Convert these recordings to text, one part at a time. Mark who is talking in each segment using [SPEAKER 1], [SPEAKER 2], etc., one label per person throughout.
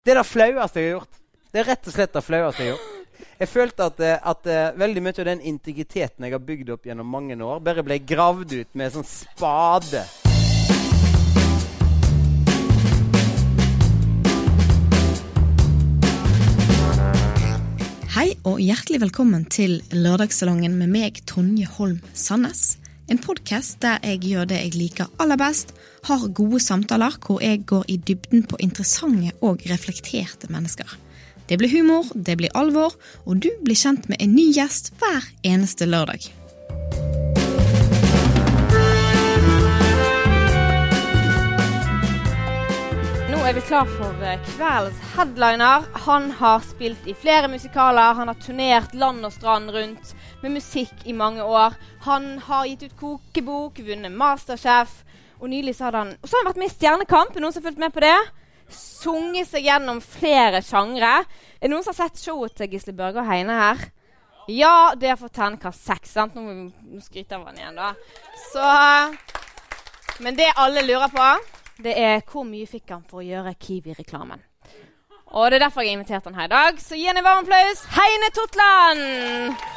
[SPEAKER 1] Det er det flaueste jeg har gjort. Det er rett og slett det flaueste jeg har gjort. Jeg følte at, eh, at eh, veldig mye av den integriteten jeg har bygd opp gjennom mange år, bare ble gravd ut med sånn spade.
[SPEAKER 2] Hei og hjertelig velkommen til Lørdagssalongen med meg, Tonje Holm Sandnes. En podkast der jeg gjør det jeg liker aller best, har gode samtaler hvor jeg går i dybden på interessante og reflekterte mennesker. Det blir humor, det blir alvor, og du blir kjent med en ny gjest hver eneste lørdag.
[SPEAKER 3] Er vi klar for eh, kveldens headliner. Han har spilt i flere musikaler. Han har turnert land og strand rundt med musikk i mange år. Han har gitt ut kokebok, vunnet Masterchef. Og nylig så hadde han, og så har han vært med i Stjernekamp. Er noen som har fulgt med på det? Sunget seg gjennom flere sjangre. Er det noen som har sett showet til Gisle Børge og Heine her? Ja, det har fått terningkast seks. Nå må vi skryte av han igjen, da. Så Men det alle lurer på det er hvor mye fikk han for å gjøre Kiwi-reklamen. Og det er derfor jeg har invitert han her i dag. Så gi han en varm applaus. Heine Totland!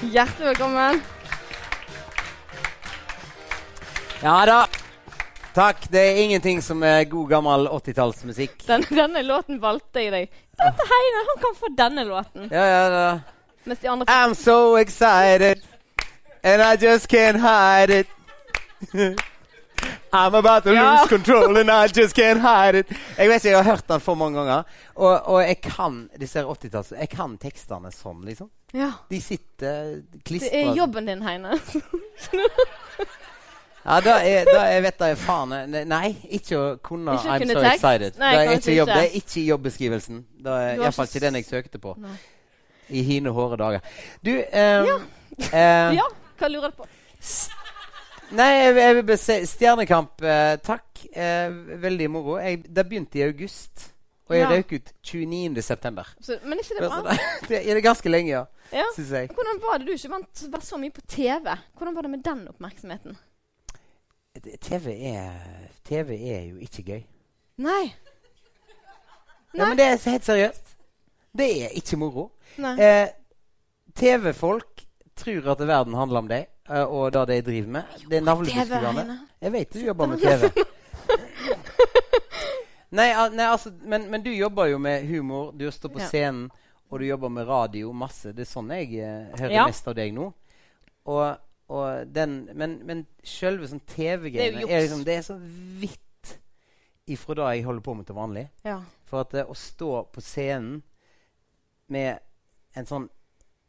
[SPEAKER 3] Hjertelig velkommen.
[SPEAKER 1] Ja da. Takk. Det er ingenting som er god, gammel 80-tallsmusikk.
[SPEAKER 3] Den, denne låten valgte jeg deg. Dette Heine, han kan få denne låten.
[SPEAKER 1] Ja, ja, da.
[SPEAKER 3] Mens de andre
[SPEAKER 1] I'm so excited, and I just can't hide it. I'm about to lose control, and I just can't hide it. Jeg vet ikke, jeg har hørt den for mange ganger. Og, og jeg kan disse 80-tallene. Jeg kan tekstene sånn, liksom.
[SPEAKER 3] Ja.
[SPEAKER 1] De sitter
[SPEAKER 3] Det er jobben din, Heine.
[SPEAKER 1] Ja, da er, da er, vet jeg faen Nei, ikke å kunne
[SPEAKER 3] Ikke
[SPEAKER 1] I'm so
[SPEAKER 3] tekst?
[SPEAKER 1] excited.
[SPEAKER 3] Nei,
[SPEAKER 1] er ikke jobb,
[SPEAKER 3] ikke.
[SPEAKER 1] det er ikke jobbeskrivelsen. Det er iallfall
[SPEAKER 3] ikke
[SPEAKER 1] den jeg søkte på.
[SPEAKER 3] Nei.
[SPEAKER 1] I hine hårde dager. Du um, ja.
[SPEAKER 3] um, Ja, hva lurer du på?
[SPEAKER 1] Nei, jeg, vil- bare si Stjernekamp, eh, takk. Eh, veldig moro. Jeg, det begynte i august, og jeg
[SPEAKER 3] Ja.
[SPEAKER 1] røk ut 29. september.
[SPEAKER 3] Så, men ikke det bra?
[SPEAKER 1] det, det er ganske lenge, ja.
[SPEAKER 3] Ja.
[SPEAKER 1] Syns jeg.
[SPEAKER 3] Hvordan var det du ikke vant var så mye på TV? Hvordan var det med den oppmerksomheten?
[SPEAKER 1] TV er, TV er jo ikke gøy.
[SPEAKER 3] Nei.
[SPEAKER 1] Ja, men det er helt seriøst. Det er ikke moro. Eh, TV-folk tror at verden handler om deg og det de driver med. Det er navlebeskuende. Jeg vet du jobber med TV. nei, nei, altså, men, men du jobber jo med humor. Du står på
[SPEAKER 3] Ja.
[SPEAKER 1] scenen, og du jobber med radio masse. Det er sånn jeg uh, hører
[SPEAKER 3] Ja.
[SPEAKER 1] mest av deg nå. Og, og den, men, men sjølve sånn TV-greiene er,
[SPEAKER 3] er,
[SPEAKER 1] liksom, det er så vidt ifra det jeg holder på med til vanlig.
[SPEAKER 3] Ja.
[SPEAKER 1] For at uh, å stå på scenen med en sånn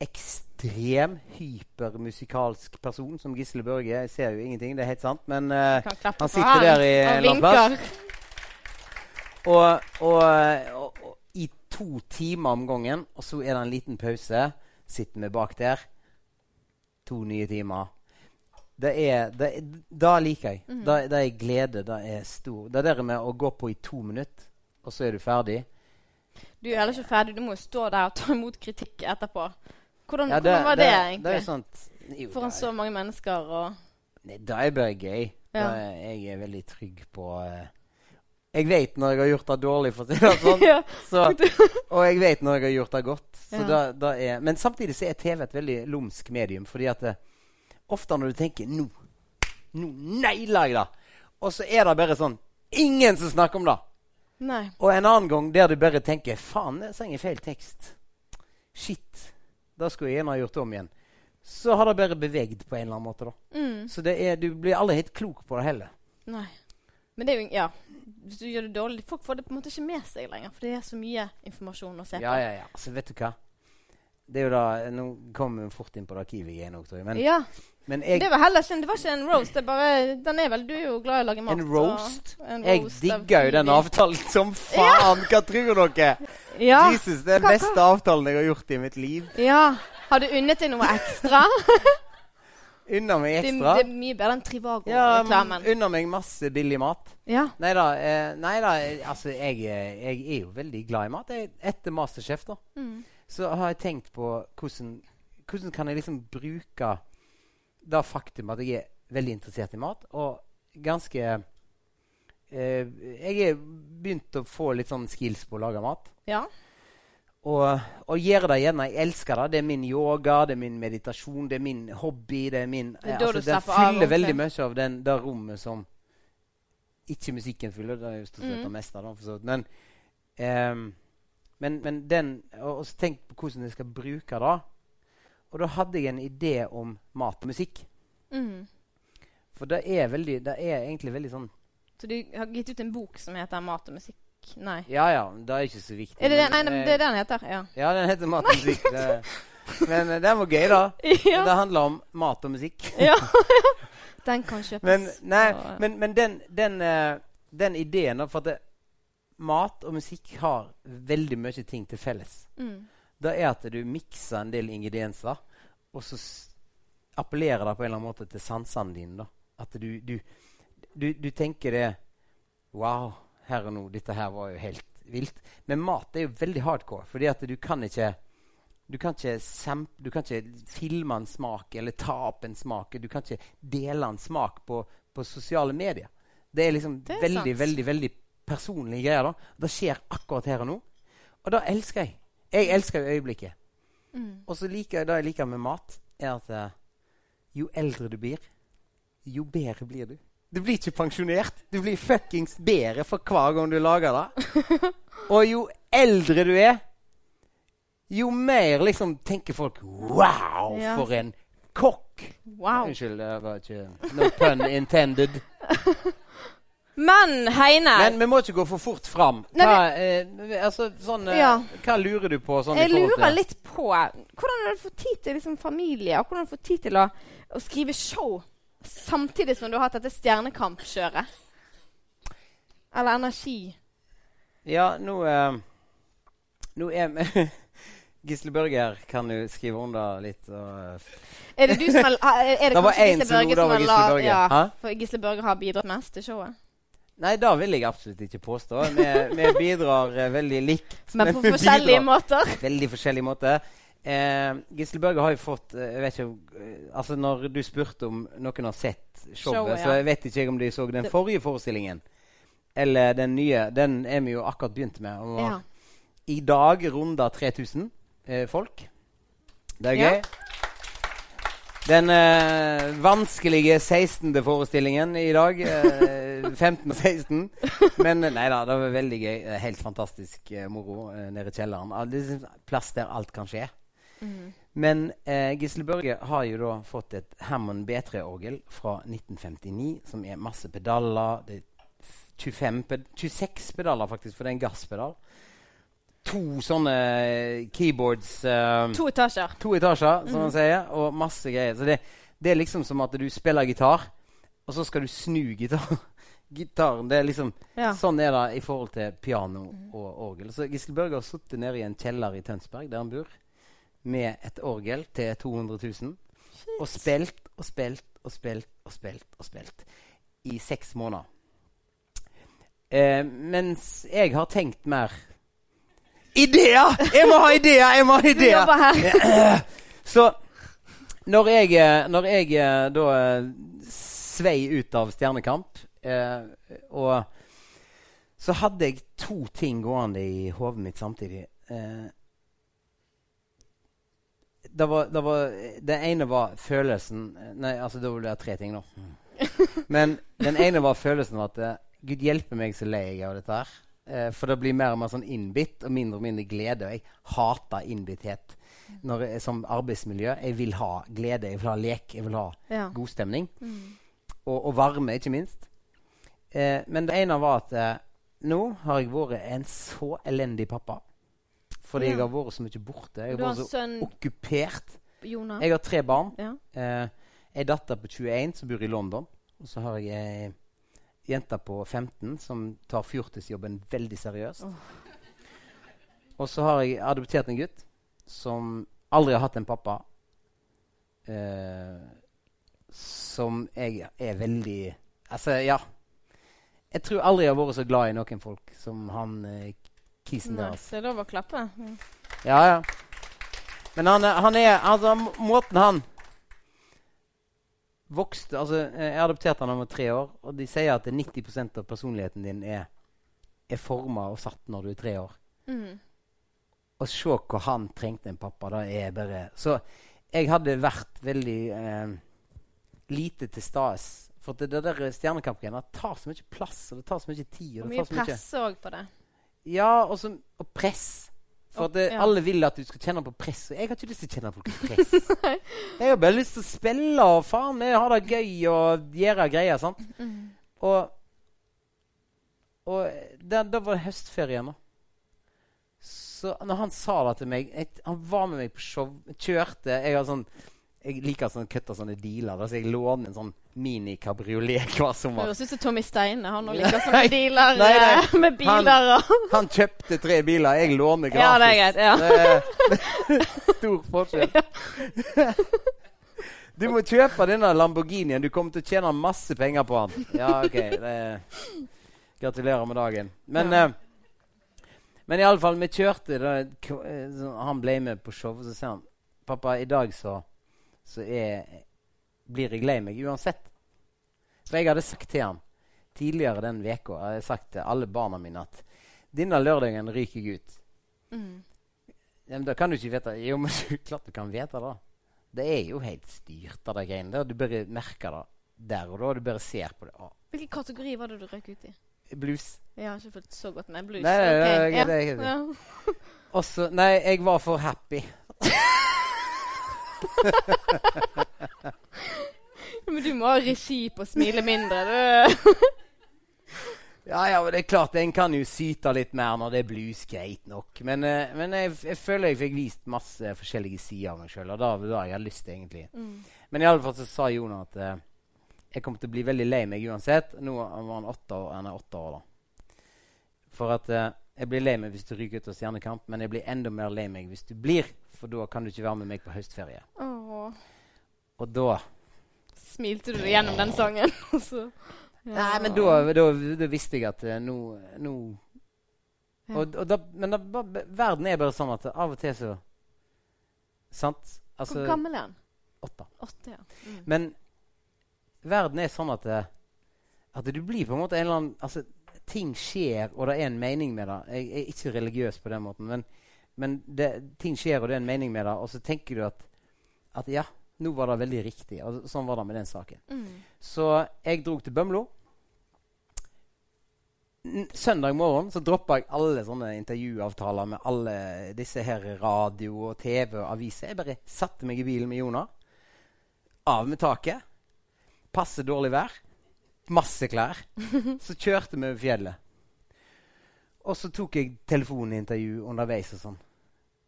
[SPEAKER 1] ekstrem hypermusikalsk person som Gisle Børge Jeg ser jo ingenting, det er helt sant, men
[SPEAKER 3] uh,
[SPEAKER 1] Han sitter der i en eller plass.
[SPEAKER 3] vinker.
[SPEAKER 1] og, og, og, og i to timer om gangen, og så er det en liten pause. Sitter vi bak der. To nye timer. Det er, det, Da liker jeg.
[SPEAKER 3] Mm.
[SPEAKER 1] Da, det er glede. Det er stor. Det er det med å gå på i to minutter, og så er du ferdig.
[SPEAKER 3] Du er heller ikke ferdig. Du må jo stå der og ta imot kritikk etterpå. Hvordan,
[SPEAKER 1] Ja,
[SPEAKER 3] hvordan var det,
[SPEAKER 1] Det
[SPEAKER 3] egentlig?
[SPEAKER 1] er sånt jo,
[SPEAKER 3] Foran så mange mennesker og
[SPEAKER 1] Da er det bare gøy.
[SPEAKER 3] Ja.
[SPEAKER 1] er jeg er veldig trygg på eh, Jeg vet når jeg har gjort det dårlig, for å si det sånn.
[SPEAKER 3] ja.
[SPEAKER 1] Så, og jeg vet når jeg har gjort det godt. Da, da er, men samtidig så er TV et veldig lumsk medium. Fordi at det, ofte når du tenker 'Nå nå nailer jeg det', og så er det bare sånn Ingen som snakker om det.
[SPEAKER 3] Nei.
[SPEAKER 1] Og en annen gang der du bare tenker 'Faen, jeg trenger feil tekst'. Shit. Da skulle jeg gjerne ha gjort om igjen. Så har det bare bevegd på en eller annen måte. da.
[SPEAKER 3] Mm.
[SPEAKER 1] Så det er, du blir aldri helt klok på det heller.
[SPEAKER 3] Nei. Men det er jo Ja. Hvis du gjør det dårlig Folk får det på en måte ikke med seg lenger, for det er så mye informasjon å se på.
[SPEAKER 1] Ja, ja, ja. Altså, vet du hva? Det er jo da, Nå kommer vi fort inn på det arkivet igjen òg, tror jeg. Men,
[SPEAKER 3] Ja.
[SPEAKER 1] Men jeg,
[SPEAKER 3] Det var heller ikke det var ikke en roast. Det bare, den er vel, Du er jo glad i å lage mat.
[SPEAKER 1] En roast?
[SPEAKER 3] en roast jeg
[SPEAKER 1] digger jo den avtalen som faen! Hva tror dere?
[SPEAKER 3] Ja.
[SPEAKER 1] Jesus, det er den beste avtalen jeg har gjort i mitt liv.
[SPEAKER 3] ja. Har du unnet deg noe ekstra?
[SPEAKER 1] Unna meg ekstra.
[SPEAKER 3] det er mye bedre enn Trivago-reklamen.
[SPEAKER 1] unna meg masse billig mat.
[SPEAKER 3] Ja.
[SPEAKER 1] Nei da, eh, eh, altså jeg, eh, jeg er jo veldig glad i mat. Jeg, etter Masterchef da,
[SPEAKER 3] Mm.
[SPEAKER 1] så har jeg tenkt på hvordan, hvordan kan jeg liksom bruke det faktum at jeg er veldig interessert i mat, og ganske eh, Jeg er begynt å få litt sånn skills på å lage mat.
[SPEAKER 3] Ja.
[SPEAKER 1] Og, og gjøre det gjerne. Jeg elsker det. Det er min yoga, det er min meditasjon, det er min hobby. Det er min eh, altså, Det fyller veldig mye av den, det rommet som ikke musikken fyller. Det er jo stort sett
[SPEAKER 3] Mm.
[SPEAKER 1] det meste, da. Men, eh, men, men den Og og så tenk på hvordan jeg skal bruke det. Og da hadde jeg en idé om mat og musikk.
[SPEAKER 3] Mm.
[SPEAKER 1] For det er, veldig, det er egentlig veldig sånn
[SPEAKER 3] Så du har gitt ut en bok som heter 'Mat og musikk'? Nei.
[SPEAKER 1] Ja ja, det er ikke så viktig.
[SPEAKER 3] Er det den,
[SPEAKER 1] men,
[SPEAKER 3] nei,
[SPEAKER 1] eh,
[SPEAKER 3] det er den heter? Ja.
[SPEAKER 1] Ja, den heter Mat og musikk. Men eh, den var gøy, da.
[SPEAKER 3] ja.
[SPEAKER 1] Det handler om mat og musikk.
[SPEAKER 3] ja. den kan kjøpes.
[SPEAKER 1] Men, nei,
[SPEAKER 3] på-
[SPEAKER 1] men, men den, den, eh, den ideen da, For at det, mat og musikk har veldig mye ting til felles.
[SPEAKER 3] mm.
[SPEAKER 1] Det er at du mikser en del ingredienser, og så appellerer det på en eller annen måte til sansene dine. da. At du, du, du, du tenker det Wow, her og nå, dette her var jo helt vilt. Men mat er jo veldig hardcore, fordi at du kan ikke du kan, ikke semp, du kan ikke filme en smak eller ta opp en smak. Du kan ikke dele en smak på, på sosiale medier. Det er liksom
[SPEAKER 3] Det er
[SPEAKER 1] veldig,
[SPEAKER 3] sant.
[SPEAKER 1] veldig veldig personlige greier. da. Det skjer akkurat her og nå. Og det elsker jeg. Jeg elsker jo øyeblikket.
[SPEAKER 3] Mm.
[SPEAKER 1] Og så liker jeg det jeg liker med mat, er at uh, jo eldre du blir, jo bedre blir du. Du blir ikke pensjonert. Du blir fuckings bedre for hver gang du lager det. Og jo eldre du er, jo mer liksom tenker folk Wow,
[SPEAKER 3] Ja.
[SPEAKER 1] for en kokk!
[SPEAKER 3] Wow.
[SPEAKER 1] Unnskyld, det var ikke No pun intended.
[SPEAKER 3] Men Heine,
[SPEAKER 1] Men vi må ikke gå for fort fram.
[SPEAKER 3] Nei,
[SPEAKER 1] Hva, eh, altså, sånn, eh,
[SPEAKER 3] Ja.
[SPEAKER 1] hva lurer du på? Sånn,
[SPEAKER 3] jeg lurer litt på hvordan har du fått tid til liksom, familie, og hvordan har du fått tid til å, å skrive show samtidig som du har hatt dette stjernekampkjøret? Eller energi?
[SPEAKER 1] Ja, nå eh, Nå er vi Gisle Børger kan jo skrive under litt. Og,
[SPEAKER 3] Er det du som har, er det,
[SPEAKER 1] Det var
[SPEAKER 3] én
[SPEAKER 1] som da
[SPEAKER 3] har
[SPEAKER 1] Gisle Børger.
[SPEAKER 3] Ja, for Gisle Børger har bidratt mest til showet.
[SPEAKER 1] Nei, det vil jeg absolutt ikke påstå. Vi, vi bidrar eh, veldig likt.
[SPEAKER 3] Men på
[SPEAKER 1] vi
[SPEAKER 3] forskjellige måter.
[SPEAKER 1] Veldig forskjellige måter. Eh, Gisle Børge har jo fått eh, Jeg vet ikke eh, Altså, når du spurte om noen har sett showet,
[SPEAKER 3] Showet, ja.
[SPEAKER 1] så jeg vet ikke om de så den
[SPEAKER 3] Det-
[SPEAKER 1] forrige forestillingen. Eller den nye. Den er vi jo akkurat begynt med. Og
[SPEAKER 3] Ja.
[SPEAKER 1] I dag runder 3000 eh, folk. Det er
[SPEAKER 3] Ja.
[SPEAKER 1] Den eh, vanskelige 16. forestillingen i dag. Eh, 15 og 16. Men eh, nei da, det var veldig gøy. Eh, Helt fantastisk eh, moro eh, nede i kjelleren. Det er liksom plass der alt kan skje.
[SPEAKER 3] Mm.
[SPEAKER 1] Men eh, Gisle Børge har jo da fått et Hammond B3-orgel fra 1959 som er masse pedaler. Det er 25 ped 26 pedaler, faktisk, for det er en gasspedal. To sånne keyboards uh,
[SPEAKER 3] To etasjer.
[SPEAKER 1] To etasjer, som
[SPEAKER 3] mm.
[SPEAKER 1] man sier, og masse greier. Så det, det er liksom som at du spiller gitar, og så skal du snu gitar. gitaren. Det er liksom
[SPEAKER 3] Ja.
[SPEAKER 1] Sånn er det i forhold til piano og orgel. Så Gisle Børge har sittet nede i en kjeller i Tønsberg, der han bor, med et orgel til 200 000, og spilt og spilt og spilt og spilt og spilt i seks måneder. Eh, mens jeg har tenkt mer Ideer! Jeg må ha ideer! Jeg må ha ideer! Så når jeg, eh, når jeg eh, da eh, svei ut av Stjernekamp eh, Og så hadde jeg to ting gående i hodet mitt samtidig. Eh, det, var, det, var, det ene var følelsen Nei, altså da vil det være tre ting, nå. Men den ene var følelsen av at Gud hjelpe meg så lei jeg er av dette her. Eh, for det blir mer og mer sånn innbitt og mindre og mindre glede. Og jeg hater innbitthet når som arbeidsmiljø. Jeg vil ha glede, jeg vil ha lek, jeg vil ha
[SPEAKER 3] Ja.
[SPEAKER 1] god stemning.
[SPEAKER 3] Mm.
[SPEAKER 1] Og, og varme, ikke minst. Eh, men det ene var at eh, nå har jeg vært en så elendig pappa. Fordi
[SPEAKER 3] Ja.
[SPEAKER 1] jeg har vært så mye borte. Jeg har vært så
[SPEAKER 3] sønn,
[SPEAKER 1] okkupert.
[SPEAKER 3] Jonas.
[SPEAKER 1] Jeg har tre barn.
[SPEAKER 3] Ja.
[SPEAKER 1] Eh, ei datter på 21 som bor i London. Og så har jeg jente på 15 som tar fjortisjobben veldig seriøst. Og så har jeg adoptert en gutt som aldri har hatt en pappa. Eh, som jeg er veldig Altså, ja. Jeg tror aldri jeg har vært så glad i noen folk som han eh, kisen deres.
[SPEAKER 3] Det er lov å klappe. Mm.
[SPEAKER 1] Ja, ja. Men han, han er Altså, måten han vokste Altså, jeg adopterte han da han var tre år, og de sier at 90% av personligheten din er, er forma og satt når du er tre år.
[SPEAKER 3] Mm.
[SPEAKER 1] Å se hvor han trengte en pappa, da er bare Så jeg hadde vært veldig eh, lite til stas. For det, det der Stjernekamp-greiene tar så mye plass og det tar så mye tid.
[SPEAKER 3] Og
[SPEAKER 1] Og
[SPEAKER 3] mye press òg på det.
[SPEAKER 1] Ja, og, så, og press. For det,
[SPEAKER 3] ja.
[SPEAKER 1] alle vil at du skal kjenne på press. Og jeg har ikke lyst til å kjenne på press. jeg har bare lyst til å spille og faen meg ha det gøy og gjøre greier. sant?
[SPEAKER 3] Mm.
[SPEAKER 1] Og, og da, da var det høstferien, da. Så når han sa det til meg jeg, Han var med meg på show. Kjørte Jeg har sånn jeg liker sånn kutte sånne dealer. Da, så jeg låner en sånn mini-kabriolet hver sommer.
[SPEAKER 3] høres ut som Tommy Steine. Han liker sånne dealer
[SPEAKER 1] Nei, nei.
[SPEAKER 3] eh, med biler Han,
[SPEAKER 1] Han kjøpte tre biler, jeg låner gratis.
[SPEAKER 3] Ja, det er greit, ja.
[SPEAKER 1] Det er stor forskjell. Du må kjøpe denne Lamborghinien. Du kommer til å tjene masse penger på den. Ja, ok. Det, gratulerer med dagen. Men,
[SPEAKER 3] Ja.
[SPEAKER 1] eh, men i alle fall, vi kjørte. Da, eh, han ble med på show, og så sier han Pappa, i dag så, så er, blir jeg lei meg uansett. For jeg hadde sagt til han tidligere den veka har jeg sagt til alle barna mine at denne lørdagen ryker jeg ut.
[SPEAKER 3] mm.
[SPEAKER 1] Ja, men da kan du ikke vite Jo, men klart du kan vite det. Det er jo helt styrt av de greiene der. Du bare merker det der og da. Du bare ser på det. Å,
[SPEAKER 3] Hvilken kategori var det du røk ut i?
[SPEAKER 1] blues.
[SPEAKER 3] Jeg har ikke fulgt så godt med blues.
[SPEAKER 1] Nei, nei,
[SPEAKER 3] Ok,
[SPEAKER 1] nei,
[SPEAKER 3] ja.
[SPEAKER 1] Og så Nei, jeg var for happy.
[SPEAKER 3] Men du må ha regi på å smile mindre. Du.
[SPEAKER 1] Ja, ja, men det er klart, en kan jo syte litt mer når det er blues, greit nok. Men, eh, men jeg, jeg føler jeg fikk vist masse forskjellige sider av meg sjøl, og da var jeg hadde lyst til, egentlig.
[SPEAKER 3] Mm.
[SPEAKER 1] Men fall så sa Jonah at eh, jeg kommer til å bli veldig lei meg uansett. Nå var han åtte år, han er åtte år, da. For at eh, jeg blir lei meg hvis du ryker ut av Stjernekamp, men jeg blir enda mer lei meg hvis du blir, for da kan du ikke være med meg på høstferie.
[SPEAKER 3] Åh.
[SPEAKER 1] Og da
[SPEAKER 3] Smilte du gjennom den sangen? så- ja.
[SPEAKER 1] Nei, men da, da, da visste jeg at eh, nå, nå
[SPEAKER 3] Ja.
[SPEAKER 1] og, og da, Men verden er bare sånn at av og til så Sant? Altså
[SPEAKER 3] Hvor gammel er han?
[SPEAKER 1] åtte.
[SPEAKER 3] Åtte, ja. Mm.
[SPEAKER 1] Men verden er sånn at, eh, at du blir på en måte en eller annen altså, Ting skjer, og det er en mening med det. Jeg er ikke religiøs på den måten, men, men det, ting skjer, og det er en mening med det. Og så tenker du at, at ja, nå var det veldig riktig. Og sånn var det med den saken.
[SPEAKER 3] Mm.
[SPEAKER 1] Så jeg dro til Bømlo. Søndag morgen så droppa jeg alle sånne intervjuavtaler med alle disse her radio og TV og aviser. Jeg bare satte meg i bilen med Jonah. Av med taket. Passe dårlig vær. Masse klær. Så kjørte vi over fjellet. Og så tok jeg telefonintervju underveis og sånn.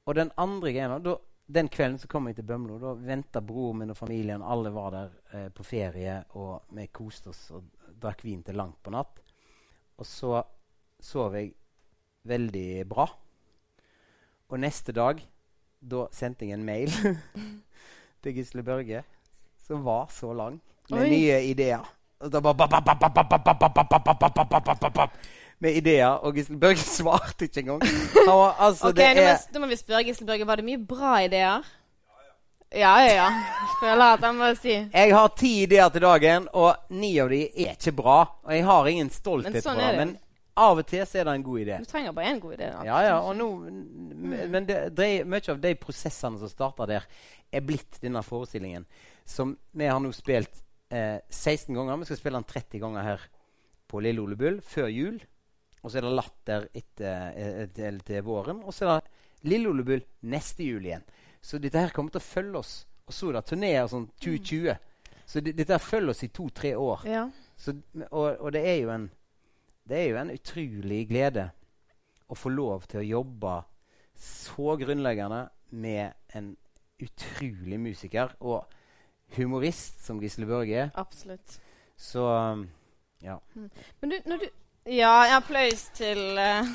[SPEAKER 1] Og den andre greia Den kvelden så kom jeg til Bømlo. Da venta broren min og familien. Alle var der eh, på ferie, og vi koste oss og drakk vin til langt på natt. Og så sov jeg veldig bra. Og neste dag, da sendte jeg en mail til Gisle Børge, som var så lang, med
[SPEAKER 3] Oi.
[SPEAKER 1] nye ideer. Da bare Med ideer. Og Gisle Børge svarte ikke engang. Han var, altså,
[SPEAKER 3] okay,
[SPEAKER 1] det
[SPEAKER 3] nå,
[SPEAKER 1] er...
[SPEAKER 3] må, da må vi spørre Gisle Børge. Var det mye bra ideer? Ja, ja, ja. Føler at jeg må si.
[SPEAKER 1] Jeg har ti ideer til dagen, og ni av de er ikke bra. Og jeg har ingen stolthet
[SPEAKER 3] men sånn
[SPEAKER 1] på det. Men av og til så er det en god idé.
[SPEAKER 3] Du trenger bare én god idé.
[SPEAKER 1] Ja, ja, og nå, Men det, det, mye av de prosessene som starter der, er blitt denne forestillingen. Som vi har nå spilt eh, 16 ganger. Vi skal spille den 30 ganger her på Lille Ole Bull før jul. Og så er det Latter etter, etter, til våren. Og så er det Lille Ole Bull neste jul igjen. Så dette her kommer til å følge oss. Og så er det turneer sånn 2020. Så det, dette her følger oss i to-tre år.
[SPEAKER 3] Ja.
[SPEAKER 1] Så, og, og det er jo en Det er jo en utrolig glede å få lov til å jobbe så grunnleggende med en utrolig musiker og humorist som Gisle Børge er.
[SPEAKER 3] Absolutt.
[SPEAKER 1] Så um, ja.
[SPEAKER 3] Men du, når du Ja, jeg applaus til uh,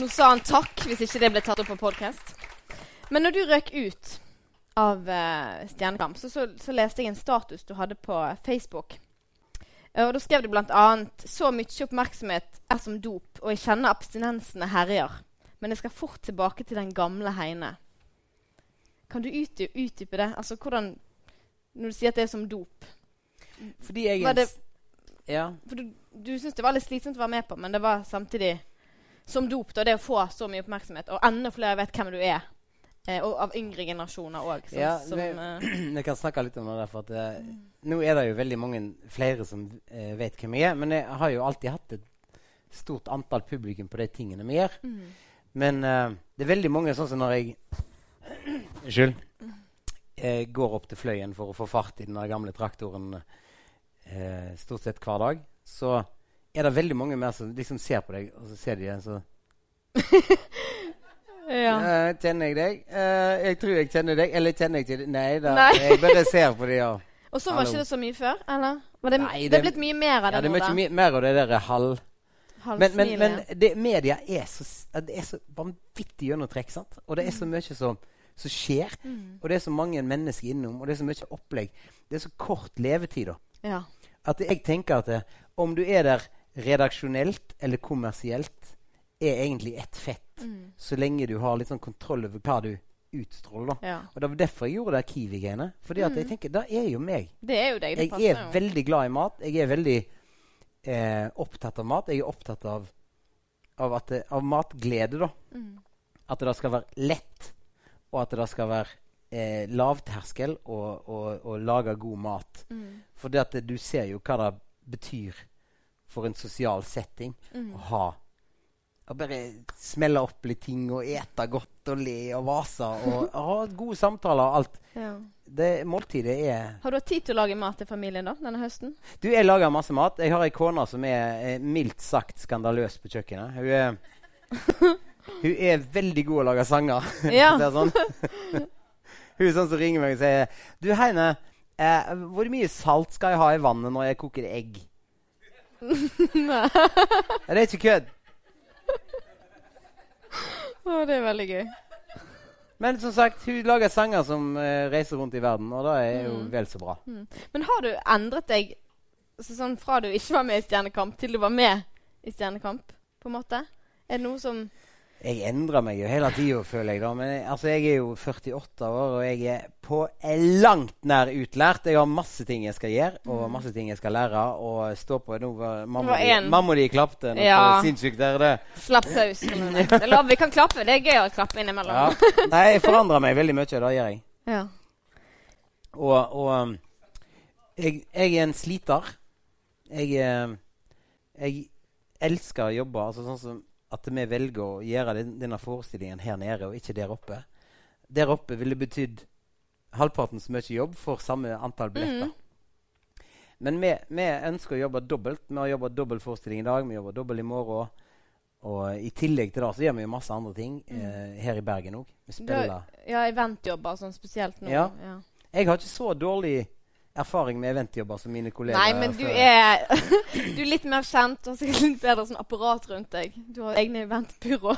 [SPEAKER 3] Nå sa han takk, hvis ikke det ble tatt opp på podkast. Men når du røk ut av uh, Stjernekamp, så, så, så leste jeg en status du hadde på Facebook. Eh, og Da skrev du bl.a.: Så mye oppmerksomhet er som dop, og jeg kjenner abstinensene herjer. Men jeg skal fort tilbake til den gamle Heine. Kan du utdype det? Altså, hvordan Når du sier at det er som dop.
[SPEAKER 1] Fordi jeg
[SPEAKER 3] Var det-
[SPEAKER 1] Ja.
[SPEAKER 3] For du, du syns det var litt slitsomt å være med på, men det var samtidig som dop. da, Det å få så mye oppmerksomhet, og enda flere vet hvem du er. Eh, og av yngre generasjoner òg.
[SPEAKER 1] Ja,
[SPEAKER 3] som,
[SPEAKER 1] vi-
[SPEAKER 3] eh,
[SPEAKER 1] Jeg kan snakke litt om det. For at, eh, nå er det jo veldig mange flere som eh, vet hvem jeg er. Men jeg har jo alltid hatt et stort antall publikum på de tingene vi gjør.
[SPEAKER 3] mm.
[SPEAKER 1] Men eh, det er veldig mange sånn som når jeg Unnskyld. Jeg går opp til Fløyen for å få fart i den gamle traktoren eh, stort sett hver dag. Så er det veldig mange mer som liksom ser på deg, og så ser de en så
[SPEAKER 3] ja.
[SPEAKER 1] Eh, Kjenner jeg deg? Eh, jeg tror jeg kjenner deg. Eller kjenner jeg til deg? Nei da.
[SPEAKER 3] Nei.
[SPEAKER 1] Jeg bare ser på dem. ja.
[SPEAKER 3] Og så var
[SPEAKER 1] Hallo.
[SPEAKER 3] ikke det så mye før? eller? Var det,
[SPEAKER 1] Nei,
[SPEAKER 3] det,
[SPEAKER 1] det-
[SPEAKER 3] er blitt mye mer av det,
[SPEAKER 1] ja det er
[SPEAKER 3] nå,
[SPEAKER 1] mye mer av det der halv... Men, men, men det, media er så, det er så vanvittig gjennomtrekk. sant? Og det er så mye som, som skjer.
[SPEAKER 3] Mm.
[SPEAKER 1] Og det er så mange mennesker innom, og det er så mye opplegg. Det er så kort levetid. da.
[SPEAKER 3] Ja.
[SPEAKER 1] At jeg tenker at det, om du er der redaksjonelt eller kommersielt, er egentlig ett fett.
[SPEAKER 3] Mm.
[SPEAKER 1] Så lenge du har litt sånn kontroll over hva du utstråler. da.
[SPEAKER 3] ja.
[SPEAKER 1] Og Det var derfor jeg gjorde det Kiwi-greiene. Fordi at jeg
[SPEAKER 3] Mm.
[SPEAKER 1] tenker, det er jo meg.
[SPEAKER 3] Det er jo deg. Det
[SPEAKER 1] Jeg
[SPEAKER 3] passer
[SPEAKER 1] er
[SPEAKER 3] jo.
[SPEAKER 1] veldig glad i mat. Jeg er veldig eh, opptatt av mat. Jeg er opptatt av, av, at det, av matglede, da.
[SPEAKER 3] Mm.
[SPEAKER 1] At det da skal være lett, og at det skal være eh, lavterskel å, lage god mat.
[SPEAKER 3] Mm.
[SPEAKER 1] For det at du ser jo hva det betyr for en sosial setting
[SPEAKER 3] Mm.
[SPEAKER 1] å ha Å bare smelle opp litt ting og ete godt og le og vase og ha gode samtaler og alt.
[SPEAKER 3] Ja.
[SPEAKER 1] Det Måltidet er
[SPEAKER 3] Har du hatt tid til å lage mat til familien da, denne høsten?
[SPEAKER 1] Du, jeg lager masse mat. Jeg har ei kone som er er mildt sagt skandaløs på kjøkkenet. Hun er, hun er veldig god å lage sanger.
[SPEAKER 3] Ja.
[SPEAKER 1] sånn. hun er sånn som ringer meg og sier Du, Heine, eh, hvor mye salt skal jeg ha i vannet når jeg koker egg?
[SPEAKER 3] Nei.
[SPEAKER 1] Det er ikke kødd.
[SPEAKER 3] Å, det er veldig gøy.
[SPEAKER 1] Men som sagt, hun lager sanger som uh, reiser rundt i verden, og det er jo
[SPEAKER 3] Mm.
[SPEAKER 1] vel så bra.
[SPEAKER 3] Men har du endret deg så sånn fra du ikke var med i Stjernekamp, til du var med i Stjernekamp? på en måte? Er det noe som
[SPEAKER 1] Jeg endrer meg jo hele tida, føler jeg. da Men jeg, altså, jeg er jo 48 år, og jeg er på langt nær utlært. Jeg har masse ting jeg skal gjøre, og masse ting jeg skal lære. Og stå på Nå var mamma,
[SPEAKER 3] Mm.
[SPEAKER 1] Di, mamma di klapte noe
[SPEAKER 3] Ja.
[SPEAKER 1] sinnssykt der. Det.
[SPEAKER 3] Slapp saus. Det er lov, vi kan klappe. Det er gøy å klappe innimellom.
[SPEAKER 1] Ja. Nei, jeg forandrer meg veldig mye. Det gjør jeg.
[SPEAKER 3] Ja.
[SPEAKER 1] Og, og um, jeg, jeg er en sliter. Jeg, eh, jeg elsker å jobbe. Altså sånn som at vi velger å gjøre den, denne forestillingen her nede og ikke der oppe. Der oppe ville betydd halvparten så mye jobb for samme antall billetter.
[SPEAKER 3] Mm.
[SPEAKER 1] Men vi, vi ønsker å jobbe dobbelt. Vi har jobbet dobbel forestilling i dag, vi jobber dobbelt i morgen. Og i tillegg til det så gjør vi jo masse andre ting eh, her i Bergen òg. Vi
[SPEAKER 3] Du har-
[SPEAKER 1] spiller
[SPEAKER 3] ja, eventjobber sånn spesielt nå.
[SPEAKER 1] Ja. Jeg har ikke så dårlig erfaring med eventjobber som mine kollegaer.
[SPEAKER 3] Nei, men du er, du er litt mer kjent og sikkert litt bedre sånn apparat rundt deg. Du har egne eventbyrå.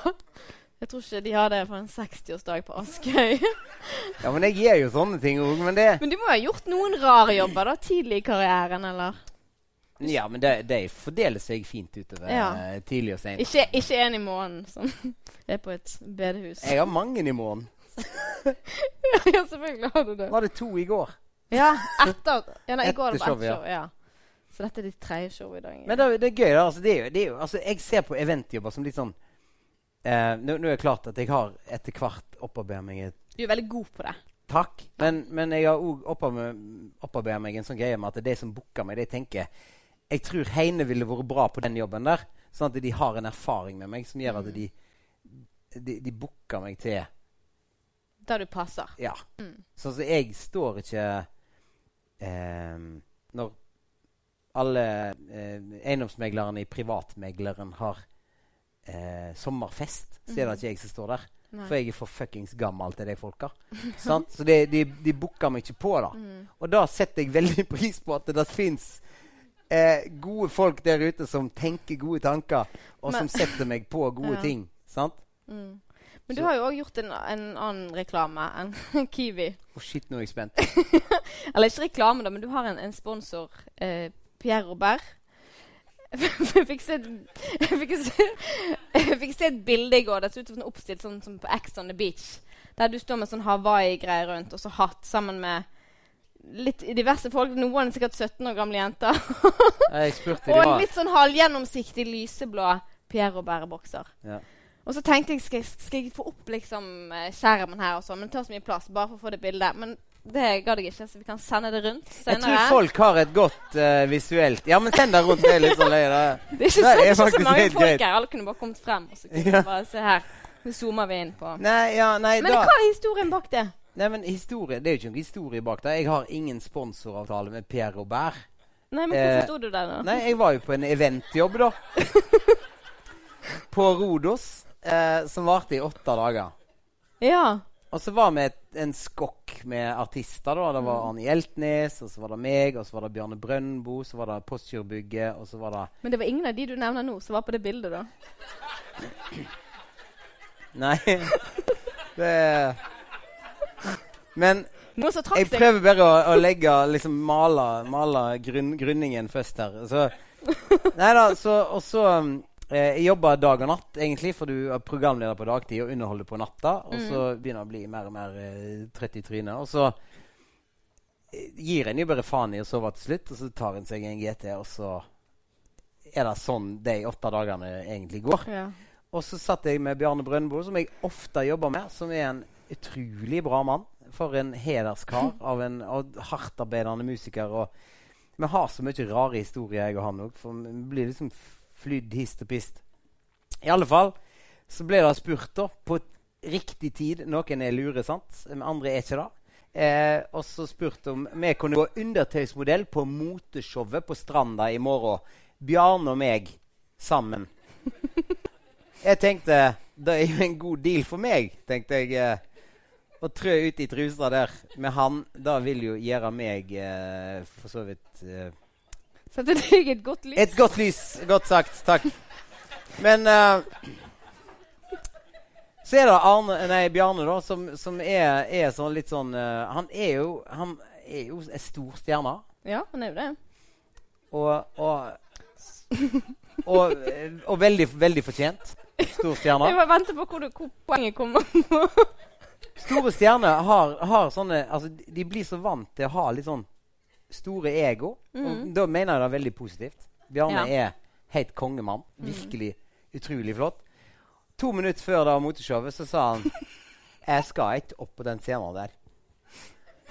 [SPEAKER 3] Jeg tror ikke de har det for en 60-årsdag på Askøy.
[SPEAKER 1] Ja, men jeg gjør jo sånne ting òg. Men det
[SPEAKER 3] Men du må ha gjort noen rare jobber da, tidlig i karrieren, eller?
[SPEAKER 1] Ja, men de, de fordeler seg fint utover
[SPEAKER 3] Ja.
[SPEAKER 1] eh, tidlig og seint.
[SPEAKER 3] Ikke, ikke en i måneden som er på et bedehus.
[SPEAKER 1] Jeg har mange i morgen.
[SPEAKER 3] ja, selvfølgelig har du det.
[SPEAKER 1] Var det to i går?
[SPEAKER 3] Ja, etter ja, nei, I går det ett show. Ja. Så dette er ditt tredje show i dag.
[SPEAKER 1] Men det, det er gøy. da. Altså, det er jo, det er jo, altså, jeg ser på eventjobber som litt sånn eh, nå, nå er det klart at jeg har etter hvert opparbeidet meg et
[SPEAKER 3] Du er veldig god på det.
[SPEAKER 1] takk. Men, men jeg har òg opparbeidet meg en sånn greie med at de som booker meg, de tenker Jeg tror Heine ville vært bra på den jobben der. Sånn at de har en erfaring med meg som gjør at de, de, de booker meg til
[SPEAKER 3] Der du passer.
[SPEAKER 1] Ja.
[SPEAKER 3] Mm.
[SPEAKER 1] Som jeg står ikke eh, Når alle eh, eiendomsmeglerne i Privatmegleren har eh, sommerfest, så er det ikke jeg som står der.
[SPEAKER 3] Nei.
[SPEAKER 1] For jeg er for fuckings gammel til de folka. Sant? Så det, de, de booker meg ikke på, da.
[SPEAKER 3] Mm.
[SPEAKER 1] Og da setter jeg veldig pris på at det, det fins eh, gode folk der ute som tenker gode tanker, og
[SPEAKER 3] Men-
[SPEAKER 1] som setter meg på gode
[SPEAKER 3] Ja.
[SPEAKER 1] ting. Sant?
[SPEAKER 3] Mm. Men du har jo òg gjort en, en annen reklame enn Kiwi.
[SPEAKER 1] Å, shit, nå er jeg spent.
[SPEAKER 3] Eller ikke reklame, da, men du har en, en sponsor. Eh, Pierre Robert. jeg fikk se fikk se, fikk se et bilde i går. Det ser ut som sånn oppstilt sånn som på X on the Beach. Der du står med sånn Hawaii-greier rundt og så hatt sammen med litt diverse folk. Noen er sikkert 17 år gamle jenter.
[SPEAKER 1] Jeg spurte
[SPEAKER 3] og en litt sånn halvgjennomsiktig lyseblå Pierre Robert-bokser.
[SPEAKER 1] ja.
[SPEAKER 3] Og så tenkte jeg skal, skal jeg få opp liksom eh, skjermen her og sånn, men det tar så mye plass bare for å få det bildet. Men det gadd jeg ikke, så vi kan sende det rundt
[SPEAKER 1] Jeg tror folk har et godt uh, visuelt Ja, men send det rundt. Det er litt sånn løye. det.
[SPEAKER 3] Det er ikke, så,
[SPEAKER 1] det er
[SPEAKER 3] ikke så mange folk
[SPEAKER 1] greit.
[SPEAKER 3] her. Alle kunne bare kommet frem. Og så kunne
[SPEAKER 1] Ja.
[SPEAKER 3] bare se her. Nå zoomer vi inn på
[SPEAKER 1] Nei, ja, nei,
[SPEAKER 3] Men
[SPEAKER 1] da
[SPEAKER 3] hva er historien bak det?
[SPEAKER 1] Nei, men historie Det er jo ikke noen historie bak det. Jeg har ingen sponsoravtale med Pierre Robert.
[SPEAKER 3] Nei, men
[SPEAKER 1] Eh,
[SPEAKER 3] Hvorfor sto du der, da?
[SPEAKER 1] Nei, jeg var jo på en eventjobb, da. på Rodos, eh, som varte i åtte dager.
[SPEAKER 3] Ja.
[SPEAKER 1] Og så var vi et, en skokk med artister. da. Det var
[SPEAKER 3] Mm.
[SPEAKER 1] Arne Hjeltnes, og så var det meg, og så var det Bjarne Brøndbo, så var det Postgirobygget, og så var det
[SPEAKER 3] Men det var ingen av de du nevner nå, som var på det bildet, da?
[SPEAKER 1] Nei. Det Men
[SPEAKER 3] Noen så
[SPEAKER 1] jeg prøver bare å, å legge liksom male, male grunn, grunningen først her. Så Nei da, så Og så um, eh, Jeg jobber dag og natt, egentlig, for du er programleder på dagtid og underholder på natta. Og så begynner jeg å bli mer og mer eh, trøtt i trynet. Og så eh, gir en jo bare faen i å sove til slutt, og så tar en seg en GT, og så er det sånn de åtte dagene egentlig går.
[SPEAKER 3] Ja.
[SPEAKER 1] Og så satt jeg med Bjarne Brøndbo, som jeg ofte jobber med. Som er en utrolig bra mann. For en hederskar av en hardtarbeidende musiker. Og vi har så mye rare historier, jeg og han òg. For vi blir liksom flydd hist og pist. I alle fall så ble det spurt da på riktig tid. Noen er lure, sant? Men andre er ikke det. Eh, og så spurte om vi kunne gå undertøysmodell på moteshowet på Stranda i morgen. Bjarne og meg sammen. Jeg tenkte det er jo en god deal for meg, tenkte jeg. Eh, å trø ut i trusa der med han, da vil jo gjøre meg eh, for så vidt
[SPEAKER 3] Setter deg et godt lys?
[SPEAKER 1] Et godt lys. Godt sagt. Takk. Men uh, så er det Arne, nei, Bjarne, da, som, som er, er sånn litt sånn uh, Han er jo Han er jo en stor stjerne.
[SPEAKER 3] Ja, han er jo det.
[SPEAKER 1] Og, og, og, og veldig, veldig fortjent. Stor stjerne.
[SPEAKER 3] Jeg bare venter på hvor, hvor poenget kommer.
[SPEAKER 1] Store stjerner har, har sånne altså, De blir så vant til å ha litt sånn store ego. Og da mener jeg det er veldig positivt. Bjarne
[SPEAKER 3] Ja.
[SPEAKER 1] er helt kongemann. Virkelig utrolig flott. To minutter før det moteshowet, så sa han Jeg skal ikke opp på den scenen der.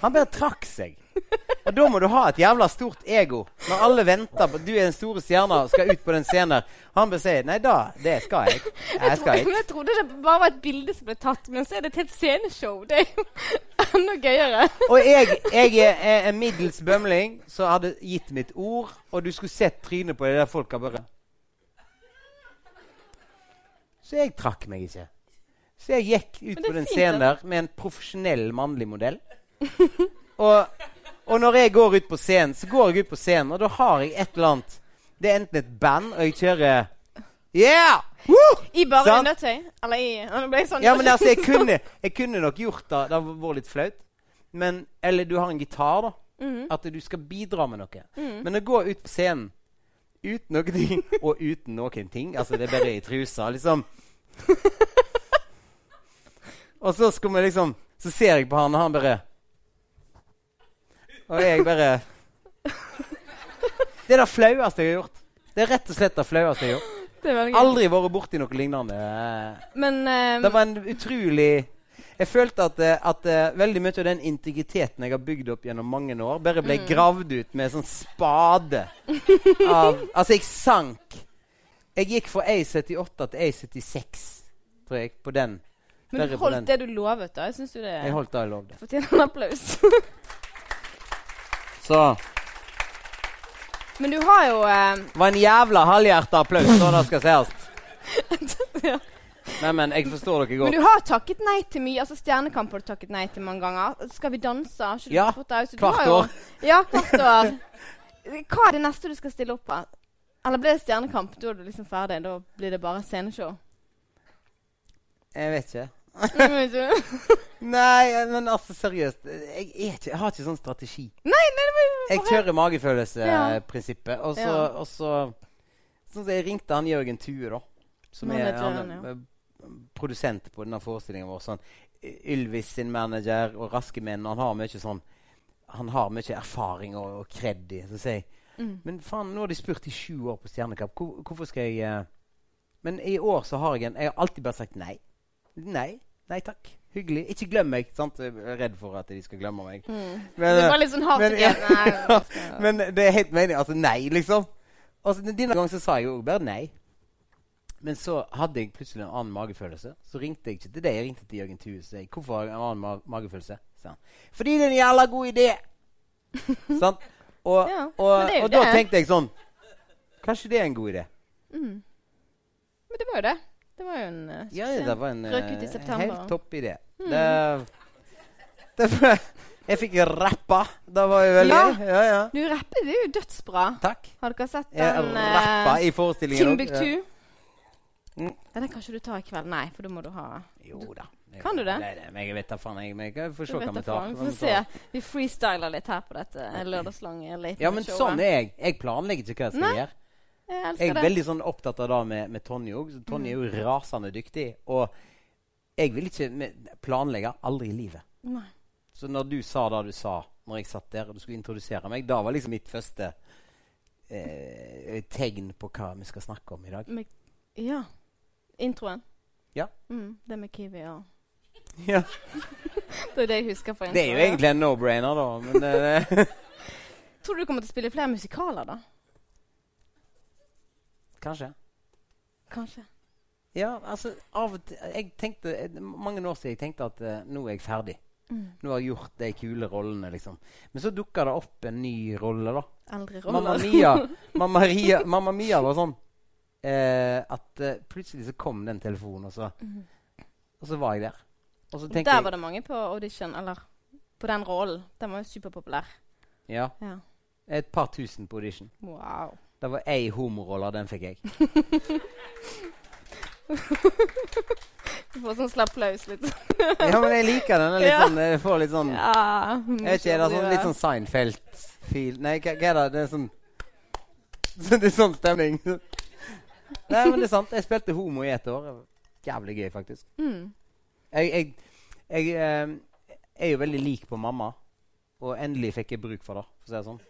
[SPEAKER 1] Han bare trakk seg. Og da må du ha et jævla stort ego når alle venter på du er den store stjerna og skal ut på den scenen. Han bør si Nei da, det skal jeg. Jeg skal ikke.
[SPEAKER 3] jeg trodde det bare var et bilde som ble tatt, men så er det et helt sceneshow. Det er jo enda gøyere.
[SPEAKER 1] Og jeg, jeg er en middels bømling som hadde gitt mitt ord, og du skulle sett trynet på de der folka bare Så jeg trakk meg ikke. Så jeg gikk ut på den scenen der med en profesjonell mannlig modell. Og, og når jeg går ut på scenen, så går jeg ut på scenen, og da har jeg et eller annet Det er enten et band, og jeg kjører Yeah! Woo!
[SPEAKER 3] I bare
[SPEAKER 1] Sant?
[SPEAKER 3] undertøy? Eller i Nå ble jeg sånn
[SPEAKER 1] Ja, men altså, jeg kunne, jeg kunne nok gjort det. Det hadde vært litt flaut. Men, eller du har en gitar, da.
[SPEAKER 3] Mhm.
[SPEAKER 1] At du skal bidra med noe. Men å gå ut på scenen uten noen ting og uten noen ting Altså, det er bare i trusa, liksom. Og så skulle vi liksom Så ser jeg på han, og han bare Og jeg bare Det er det flaueste jeg har gjort. Det er rett og slett det flaueste jeg har gjort. Aldri vært borti noe lignende.
[SPEAKER 3] Men um,
[SPEAKER 1] Det var en utrolig Jeg følte at, eh, at eh, veldig mye av den integriteten jeg har bygd opp gjennom mange år, bare ble gravd ut med sånn spade. Av, altså, jeg sank. Jeg gikk fra A78 til A76, tror jeg, på den.
[SPEAKER 3] men du holdt det du lovet, da. Jeg syns du det
[SPEAKER 1] Jeg holdt det jeg lovde.
[SPEAKER 3] fortjener en applaus.
[SPEAKER 1] Så
[SPEAKER 3] men du har jo eh,
[SPEAKER 1] det var en jævla halvhjerta applaus, så det skal sies.
[SPEAKER 3] Ja.
[SPEAKER 1] Nei, men jeg forstår dere godt.
[SPEAKER 3] Men du har takket nei til mye. Altså Stjernekamp har du takket nei til mange ganger. Skal vi danse?
[SPEAKER 1] Ja, hvert år.
[SPEAKER 3] Ja, hvert år. Hva er det neste du skal stille opp på? Eller blir det Stjernekamp? Da er du liksom ferdig. Da blir det bare sceneshow.
[SPEAKER 1] Jeg vet ikke. Nei, men altså, seriøst. Jeg, ikke, jeg har ikke sånn strategi.
[SPEAKER 3] nei, nei, nei,
[SPEAKER 1] Jeg kjører magefølelsesprinsippet. Og så,
[SPEAKER 3] Ja.
[SPEAKER 1] og så Sånn som jeg ringte han Jørgen Tue, da. Som er, han,
[SPEAKER 3] ja.
[SPEAKER 1] er produsent på denne forestillingen vår. Sånn, Ylvis sin manager og Raske menn. Han har mye sånn han har mye erfaring og, og kred i. Så sier jeg
[SPEAKER 3] Mm.
[SPEAKER 1] Men faen, nå har de spurt i sju år på Stjernekamp. Hvor, hvorfor skal jeg uh, Men i år så har jeg en Jeg har alltid bare sagt nei. Nei. Nei takk. Hyggelig. Ikke glem meg. sant? Jeg er redd for at de skal glemme meg.
[SPEAKER 3] Mm.
[SPEAKER 1] Men,
[SPEAKER 3] det var litt sånn
[SPEAKER 1] men-
[SPEAKER 3] ja,
[SPEAKER 1] men det er helt meningen. Altså nei, liksom. Altså, Denne gangen så sa jeg jo bare nei. Men så hadde jeg plutselig en annen magefølelse. Så ringte jeg ikke til deg, jeg ringte til Jørgen Thue. Så jeg, hvorfor har jeg en annen ma magefølelse? sa han. Fordi det er en jævla god idé! Sant? Og,
[SPEAKER 3] Ja,
[SPEAKER 1] og, og da tenkte jeg sånn Kanskje det er en god idé?
[SPEAKER 3] Mm. Men det var jo det. Det var jo en uh,
[SPEAKER 1] Ja, det var en
[SPEAKER 3] Røk ut i
[SPEAKER 1] eh,
[SPEAKER 3] september.
[SPEAKER 1] helt topp idé.
[SPEAKER 3] Mm.
[SPEAKER 1] Det, det, jeg fikk rappa. Da var jeg veldig
[SPEAKER 3] Ja.
[SPEAKER 1] ja, ja.
[SPEAKER 3] Du rapper, det er jo dødsbra.
[SPEAKER 1] Takk.
[SPEAKER 3] Har dere sett
[SPEAKER 1] Jeg
[SPEAKER 3] den
[SPEAKER 1] rappa i forestillingen. Timbuktu?
[SPEAKER 3] Timbuktu?
[SPEAKER 1] Mm.
[SPEAKER 3] Den kan ikke du ta i kveld. Nei, for da må du ha
[SPEAKER 1] Jo da.
[SPEAKER 3] Kan du det?
[SPEAKER 1] Nei, nei, jeg vet da faen. Jeg, jeg får se hva vi tar.
[SPEAKER 3] Vi får se. Vi freestyler litt her på dette lørdagslange late
[SPEAKER 1] Ja, men
[SPEAKER 3] night-showet.
[SPEAKER 1] sånn er jeg. Jeg planlegger ikke hva jeg skal gjøre.
[SPEAKER 3] Jeg
[SPEAKER 1] Jeg er
[SPEAKER 3] det.
[SPEAKER 1] veldig sånn opptatt av det med, med Tonje òg. Tonje er jo rasende dyktig. Og jeg vil ikke planlegge aldri i livet.
[SPEAKER 3] Nei.
[SPEAKER 1] Så når du sa det du sa når jeg satt der og du skulle introdusere meg, da var liksom mitt første eh, tegn på hva vi skal snakke om i dag.
[SPEAKER 3] Med, ja. Introen.
[SPEAKER 1] Ja.
[SPEAKER 3] Mm, det med Kiwi og
[SPEAKER 1] Ja.
[SPEAKER 3] Det er det jeg husker fra
[SPEAKER 1] Det er jo egentlig en no-brainer, da. Men eh,
[SPEAKER 3] Tror du du kommer til å spille flere musikaler, da?
[SPEAKER 1] Kanskje.
[SPEAKER 3] Kanskje.
[SPEAKER 1] Ja, altså av og til Jeg tenkte mange år siden jeg tenkte at uh, nå er jeg ferdig.
[SPEAKER 3] Mm.
[SPEAKER 1] Nå har jeg gjort de kule rollene, liksom. Men så dukka det opp en ny rolle, da.
[SPEAKER 3] Eldre
[SPEAKER 1] Mamma
[SPEAKER 3] roller.
[SPEAKER 1] Mia, Mamma, Ria, Mamma Mia var sånn uh, at uh, plutselig så kom den telefonen, og så,
[SPEAKER 3] mm.
[SPEAKER 1] og så var jeg der. Og så
[SPEAKER 3] Der
[SPEAKER 1] jeg
[SPEAKER 3] var det mange på audition, eller på den rollen. Den var jo superpopulær.
[SPEAKER 1] Ja,
[SPEAKER 3] Ja.
[SPEAKER 1] et par tusen på audition.
[SPEAKER 3] Wow.
[SPEAKER 1] Det var ei homorolle, den fikk jeg.
[SPEAKER 3] Du får sånn slapp applaus litt.
[SPEAKER 1] Ja, men jeg liker den. Litt sånn, jeg får litt sånn
[SPEAKER 3] Ja.
[SPEAKER 1] Jeg vet ikke, er det sånn, litt sånn Seinfeld-feel Nei, hva, hva er det? Det er sånn Det er sånn stemning. Nei, men det er sant. Jeg spilte homo i ett år. Jævlig gøy, faktisk.
[SPEAKER 3] mm.
[SPEAKER 1] Jeg, jeg, jeg eh, er jo veldig lik på mamma, og endelig fikk jeg bruk for det. For å si det sånn.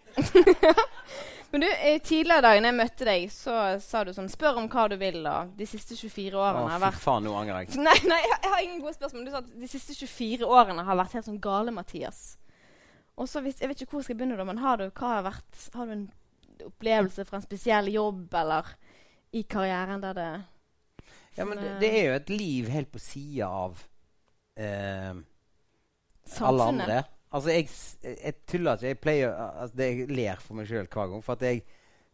[SPEAKER 3] Men du, eh, tidligere i dag når jeg møtte deg, så sa du sånn Spør om hva du vil, da. De siste 24 årene
[SPEAKER 1] Å,
[SPEAKER 3] har
[SPEAKER 1] fy faen, nå angrer jeg.
[SPEAKER 3] Nei, nei, jeg jeg har ingen gode spørsmål. Du sa at de siste 24 årene har vært helt sånn gale, Mathias. Og så hvis, Jeg vet ikke hvor jeg skal begynne, da, men har du, har, vært, har du en opplevelse fra en spesiell jobb eller i karrieren der det
[SPEAKER 1] Ja, men det,
[SPEAKER 3] eh,
[SPEAKER 1] det er jo et liv helt på sida av eh, alle andre. Altså, jeg, jeg tuller ikke. Jeg pleier altså, det, Jeg ler for meg sjøl hver gang. For at jeg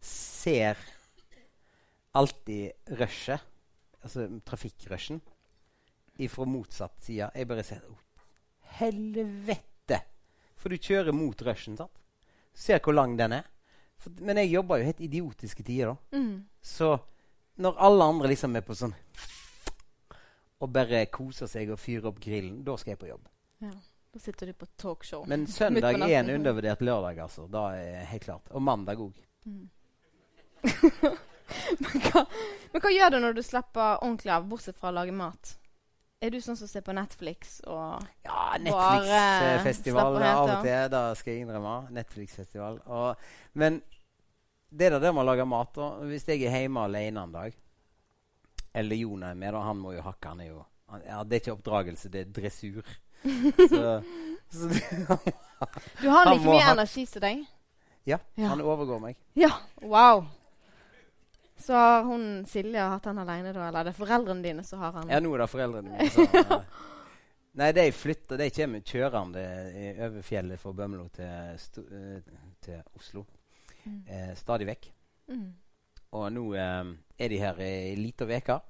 [SPEAKER 1] ser alltid rushet, altså trafikkrushen, ifra motsatt side. Jeg bare ser oh, Helvete! For du kjører mot rushen, sant? Ser hvor lang den er. For, men jeg jobber jo helt idiotiske tider, da.
[SPEAKER 3] Mm.
[SPEAKER 1] Så når alle andre liksom er på sånn Og bare koser seg og fyrer opp grillen, da skal jeg på jobb.
[SPEAKER 3] Ja. Da sitter du på talkshow.
[SPEAKER 1] Men søndag er en undervurdert lørdag, altså. Da er helt klart. Og mandag òg.
[SPEAKER 3] Mm. men, men hva gjør du når du slapper ordentlig av, bortsett fra å lage mat? Er du sånn som ser på Netflix og
[SPEAKER 1] Ja, Netflix-festival
[SPEAKER 3] av
[SPEAKER 1] og til. Da skal jeg innrømme. Netflix-festival. Men det er det med å lage mat. og Hvis jeg er hjemme alene en dag, eller Jon er med, da, han må jo hakke. Han er jo han, ja, Det er ikke oppdragelse, det er dressur. Så, så
[SPEAKER 3] Du har like mye
[SPEAKER 1] ha-
[SPEAKER 3] energi som deg?
[SPEAKER 1] ja,
[SPEAKER 3] Ja.
[SPEAKER 1] han overgår meg.
[SPEAKER 3] Ja. Wow. Så har hun Silje hatt han alene, da? Eller er det foreldrene dine som har han?
[SPEAKER 1] Ja, nå er det foreldrene mine som eh, Nei, de flytter. De kommer kjørende i- over fjellet fra Bømlo til, eh, til Oslo.
[SPEAKER 3] Mm.
[SPEAKER 1] Eh, stadig vekk.
[SPEAKER 3] Mm.
[SPEAKER 1] Og nå eh, er de her ei lita uke.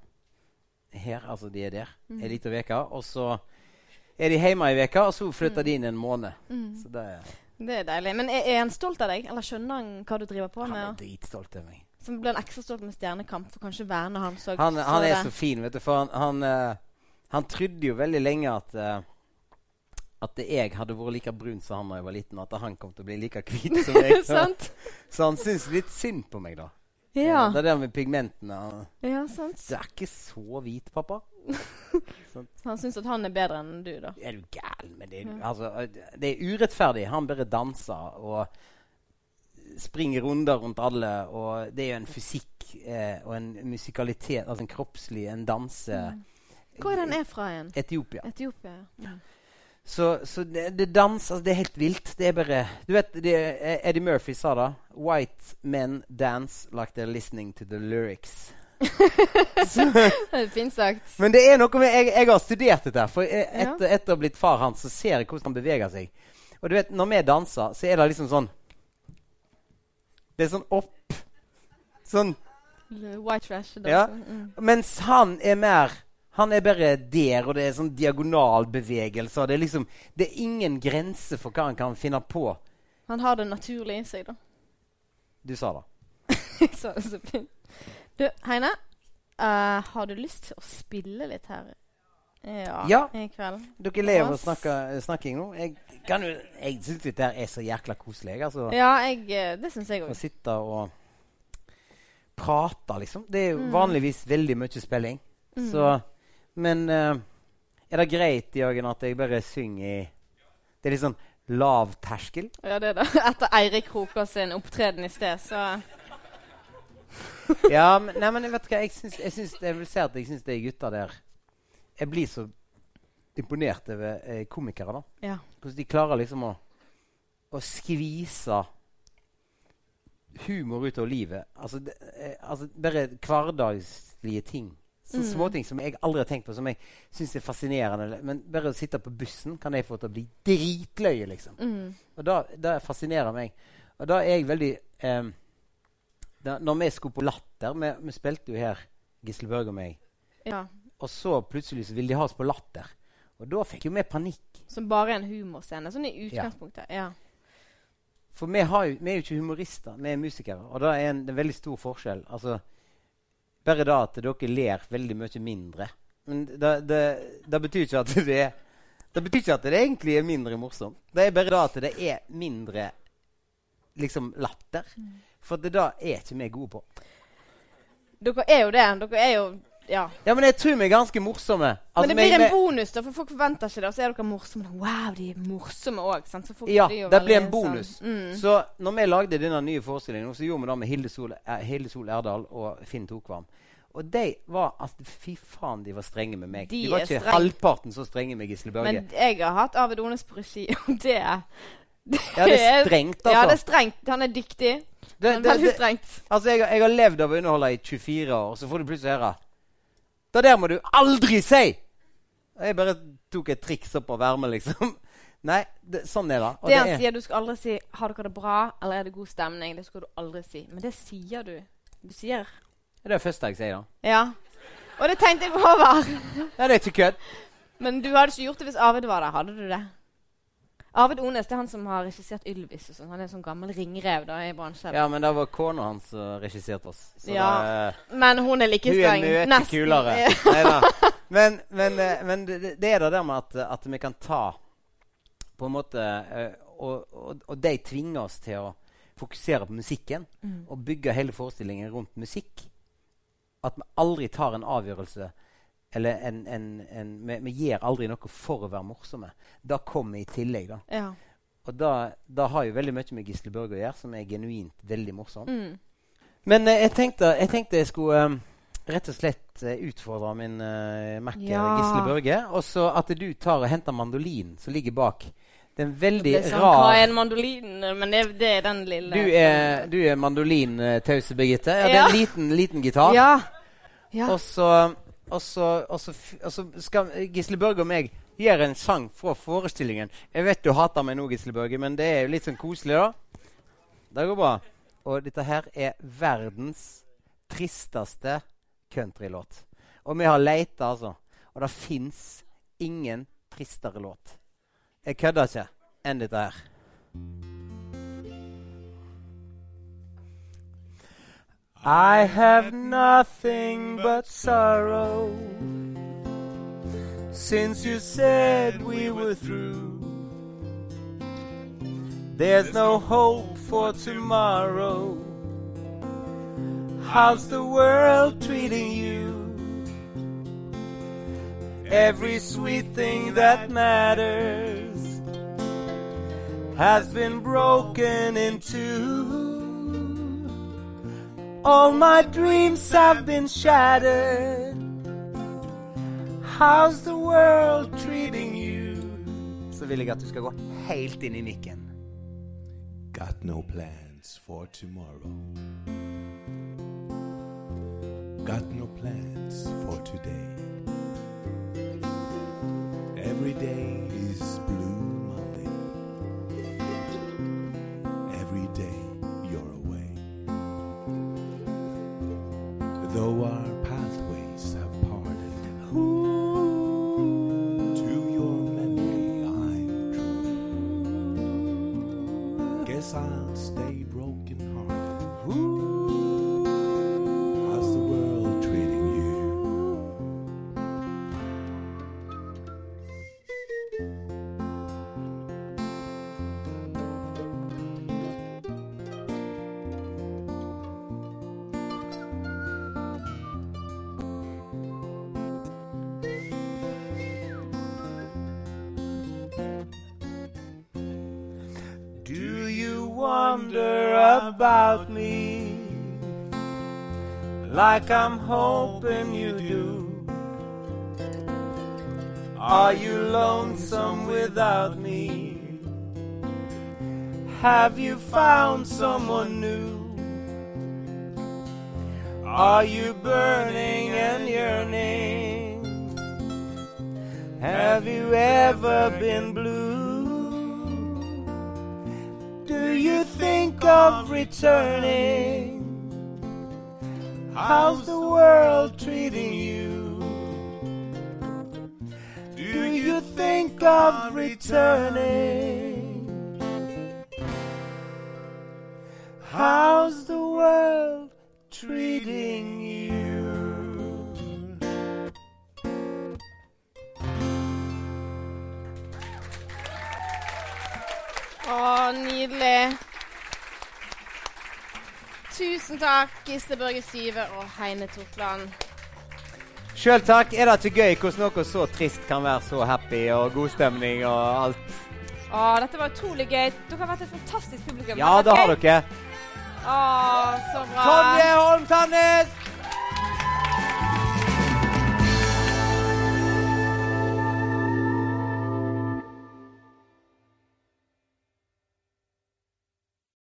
[SPEAKER 1] Her, altså de er der.
[SPEAKER 3] Mm.
[SPEAKER 1] Ei lita uke. Og så er de hjemme ei uke, og så flytter
[SPEAKER 3] Mm.
[SPEAKER 1] de inn en måned.
[SPEAKER 3] Mm.
[SPEAKER 1] Så det er,
[SPEAKER 3] Det er deilig. Men er, er han stolt av deg? Eller skjønner han hva du driver på
[SPEAKER 1] han er
[SPEAKER 3] med?
[SPEAKER 1] dritstolt av meg.
[SPEAKER 3] Så blir han ekstra stolt med Stjernekamp, for kanskje verne han så
[SPEAKER 1] Han, han er
[SPEAKER 3] det.
[SPEAKER 1] så fin, vet du. For han, han, eh, han trodde jo veldig lenge at eh, at jeg hadde vært like brun som han da jeg var liten, og at han kom til å bli like hvit som meg. så, så han syntes litt synd på meg, da.
[SPEAKER 3] Ja.
[SPEAKER 1] Det er det med pigmentene.
[SPEAKER 3] ja, sant.
[SPEAKER 1] Du er ikke så hvit, pappa.
[SPEAKER 3] Han syns at han er bedre enn du, da.
[SPEAKER 1] Er du gæren? Men det, ja. altså, det er urettferdig. Han bare danser og springer runder rundt alle. Og det er jo en fysikk eh, og en musikalitet, altså en kroppslig, en danse
[SPEAKER 3] Hvor er den er fra igjen?
[SPEAKER 1] Etiopia.
[SPEAKER 3] Etiopia. ja.
[SPEAKER 1] Så, så det, det dans, altså det er helt vilt. Det er bare Du vet, det, Eddie Murphy sa det. White men dance like they're listening to the lyrics.
[SPEAKER 3] Er fint sagt.
[SPEAKER 1] Men det er noe med Jeg, jeg har studert dette. For
[SPEAKER 3] Ja.
[SPEAKER 1] etter, etter å ha blitt far hans, så ser jeg hvordan han beveger seg. Og du vet, når vi danser, så er det liksom sånn Det er sånn opp. Sånn.
[SPEAKER 3] White trash.
[SPEAKER 1] Ja.
[SPEAKER 3] Mm.
[SPEAKER 1] Mens han er mer Han er bare der, og det er sånn diagonalbevegelser. Det er liksom Det er ingen grense for hva han kan finne på.
[SPEAKER 3] Han har det naturlig i seg, da.
[SPEAKER 1] Du sa det.
[SPEAKER 3] Jeg sa det så fint. Du, Heine. Uh, har du lyst til å spille litt her ja,
[SPEAKER 1] Ja.
[SPEAKER 3] i kveld?
[SPEAKER 1] Dere ler av
[SPEAKER 3] snakker,
[SPEAKER 1] snakke, snakking nå. Jeg, kan jo- jeg syns dette er så jækla koselig. Altså,
[SPEAKER 3] Ja, jeg, eh, det syns jeg
[SPEAKER 1] Å sitte og prate, liksom. Det er jo
[SPEAKER 3] Mm.
[SPEAKER 1] vanligvis veldig mye spilling. Så Men uh, er det greit, Jørgen, at jeg bare synger i Det er litt sånn lav terskel?
[SPEAKER 3] Ja, det er det. Etter Eirik Kroker sin opptreden i sted, så
[SPEAKER 1] ja, men, nei, men vet du hva? Jeg, syns, jeg, syns, jeg vil si at jeg syns de gutta der Jeg blir så imponert over eh, komikere, da.
[SPEAKER 3] Ja.
[SPEAKER 1] Hvordan de klarer liksom å, å skvise humor ut av livet. Altså, det, eh, altså bare hverdagslige ting. Sånne
[SPEAKER 3] Mm.
[SPEAKER 1] Småting som jeg aldri har tenkt på, som jeg syns er fascinerende. Men bare å sitte på bussen kan jeg få til å bli dritløye, liksom.
[SPEAKER 3] Mm.
[SPEAKER 1] Og da, det fascinerer meg. Og da er jeg veldig eh, da, Når vi skulle på Latter Vi, vi spilte jo her, Gisle Børge og meg.
[SPEAKER 3] ja.
[SPEAKER 1] Og så plutselig så ville de ha oss på Latter. Og da fikk jo vi panikk.
[SPEAKER 3] Som bare en humorscene. Sånn i utgangspunktet. Ja.
[SPEAKER 1] For vi, har jo, vi er jo ikke humorister, vi er musikere. Og da er en, en veldig stor forskjell. Altså, bare da at dere ler veldig mye mindre. Men det, det, det betyr ikke at det er Det betyr ikke at det egentlig er mindre morsomt. Det er bare da at det er mindre liksom latter. For det da er ikke vi gode på.
[SPEAKER 3] Dere er jo det. Dere er jo Ja.
[SPEAKER 1] Ja, men jeg tror vi er ganske morsomme. Altså,
[SPEAKER 3] Men det blir en bonus, da, for folk forventer ikke det. Og så er dere morsomme. Wow, de er morsomme òg.
[SPEAKER 1] Ja, det blir en bonus.
[SPEAKER 3] Sånn, mm.
[SPEAKER 1] Så når vi lagde denne nye forestillingen, så gjorde vi det med Hilde Sol, eh, Hilde Sol Erdal og Finn Tokvam. Og de var altså, Fy faen, de var strenge med meg. De,
[SPEAKER 3] De
[SPEAKER 1] var
[SPEAKER 3] er
[SPEAKER 1] ikke
[SPEAKER 3] streng.
[SPEAKER 1] halvparten så strenge med Gisle Børge.
[SPEAKER 3] Men jeg har hatt Arvid Ones på regi, og det
[SPEAKER 1] ja, det er strengt, altså.
[SPEAKER 3] Ja, det er strengt. Han er dyktig.
[SPEAKER 1] Det-
[SPEAKER 3] Men
[SPEAKER 1] det-
[SPEAKER 3] veldig
[SPEAKER 1] det-
[SPEAKER 3] strengt.
[SPEAKER 1] altså jeg, har- jeg har levd av å underholde i 24 år, så får du plutselig høre Det der må du aldri si! Jeg bare tok et triks opp av ermet, liksom. Nei, det, sånn er det. Og
[SPEAKER 3] Det han
[SPEAKER 1] er-
[SPEAKER 3] sier, du skal aldri si 'har dere det bra', eller 'er det god stemning'. Det skal du aldri si. Men det sier du. Du sier
[SPEAKER 1] det er det første jeg sier, da.
[SPEAKER 3] Ja. Og det tenkte jeg over.
[SPEAKER 1] Ja, det er ikke kødd.
[SPEAKER 3] Men du hadde ikke gjort det hvis Arvid var der, hadde du det? Arvid Ones det er han som har regissert Ylvis. og sånn. Han er en sånn gammel ringrev da i bransjen.
[SPEAKER 1] Ja, men det var kona hans som regisserte oss. Så
[SPEAKER 3] Ja,
[SPEAKER 1] det,
[SPEAKER 3] Men hun er like
[SPEAKER 1] Hun er
[SPEAKER 3] streng.
[SPEAKER 1] mye kulere. Neida. Men, men, eh, men det, det er det der med at, at vi kan ta På en måte eh, og, og, og de tvinger oss til å fokusere på musikken
[SPEAKER 3] Mm.
[SPEAKER 1] og bygge hele forestillingen rundt musikk. At vi aldri tar en avgjørelse eller en, en, en vi, vi gjør aldri noe for å være morsomme. Det kommer i tillegg. da.
[SPEAKER 3] Ja.
[SPEAKER 1] Og da har jo veldig mye med Gisle Børge å gjøre, som er genuint veldig morsom.
[SPEAKER 3] Mm.
[SPEAKER 1] Men eh, jeg, tenkte, jeg tenkte jeg skulle um, rett og slett uh, utfordre min uh, makker
[SPEAKER 3] Ja.
[SPEAKER 1] Gisle Børge. Og så at du tar og henter mandolinen som ligger bak. Det er en veldig
[SPEAKER 3] Det er sånn, Hva er en mandolin? Men det, det er den lille
[SPEAKER 1] Du er, du er mandolintause, Birgitte. Ja, det er en liten, liten gitar.
[SPEAKER 3] Ja. ja.
[SPEAKER 1] Og så, og, så, og, så, og så skal Gisle Børge og meg gjøre en sang fra forestillingen. Jeg vet du hater meg nå, Gisle Børge, men det er jo litt sånn koselig, da. Det går bra. Og dette her er verdens tristeste countrylåt. Og vi har leita, altså. Og det fins ingen tristere låt. Jeg kødder ikke enn dette her. I have nothing but sorrow since you said we were through. There's no hope for tomorrow. How's the world treating you? Every sweet thing that matters has been broken in two. All my dreams have been shattered. How's the world treating you? Så vil jeg at du skal gå helt inn i mikken.
[SPEAKER 4] Got no plans for tomorrow. Got no plans for today. Every day is
[SPEAKER 1] like I'm hoping you do? Are you lonesome without me? Have you found someone new? Are you burning and yearning? Have you ever been blue? Do you think of returning? How's the world treating you? Do you think of returning? How's the world treating you?
[SPEAKER 3] Å, nydelig. Tusen takk, Gisle Børge Syve og Heine Totland.
[SPEAKER 1] Sjøl takk. Er det ikke gøy hvordan noe så trist kan være så happy og god stemning og alt?
[SPEAKER 3] Å, dette var utrolig gøy. Dere har vært et fantastisk publikum.
[SPEAKER 1] Ja, det har
[SPEAKER 3] dere.
[SPEAKER 1] dere.
[SPEAKER 3] Å, så bra.
[SPEAKER 1] Tonje Holm Sandnes!